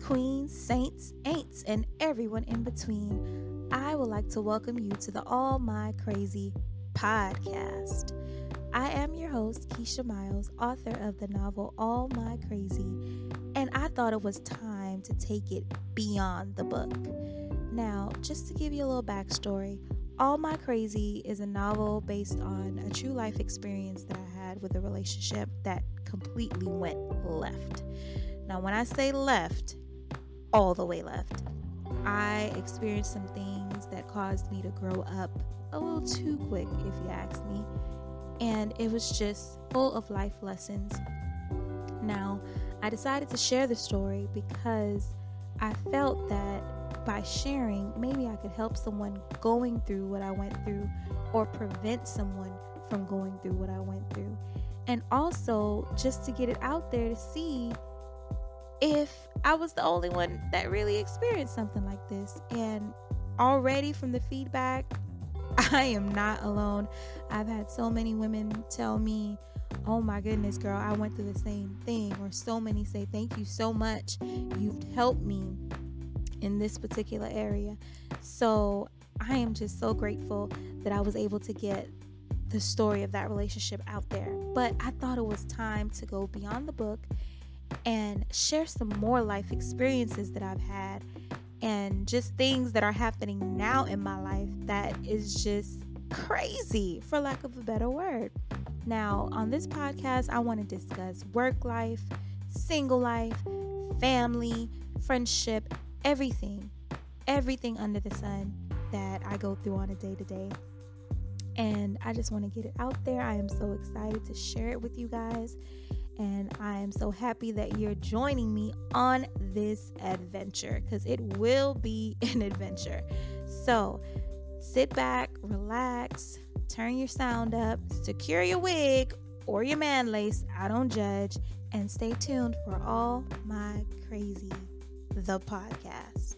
saints, ain'ts, and everyone in between. I would like to welcome you to the All My Crazy podcast. I am your host, Keisha Miles, author of the novel All My Crazy, and I thought it was time to take it beyond the book. Now, just to give you a little backstory, All My Crazy is a novel based on a true life experience that I had with a relationship that completely went left. Now, when I say left, all the way left, I experienced some things that caused me to grow up a little too quick, if you ask me and it was just full of life lessons. Now, I decided to share the story because I felt that by sharing, maybe I could help someone going through what I went through or prevent someone from going through what I went through. And also, just to get it out there to see if I was the only one that really experienced something like this. And already from the feedback I am not alone. I've had so many women tell me, Oh my goodness, girl, I went through the same thing. Or so many say, Thank you so much. You've helped me in this particular area. So I am just so grateful that I was able to get the story of that relationship out there. But I thought it was time to go beyond the book and share some more life experiences that I've had and just things that are happening now in my life that is just crazy, for lack of a better word. Now, on this podcast, I want to discuss work life, single life, family, friendship, everything, everything under the sun that I go through on a day to day. And I just want to get it out there. I am so excited to share it with you guys and I am so happy that you're joining me on this adventure because it will be an adventure. So sit back, relax, turn your sound up, secure your wig or your man lace, I don't judge, and stay tuned for all my crazy, the podcast.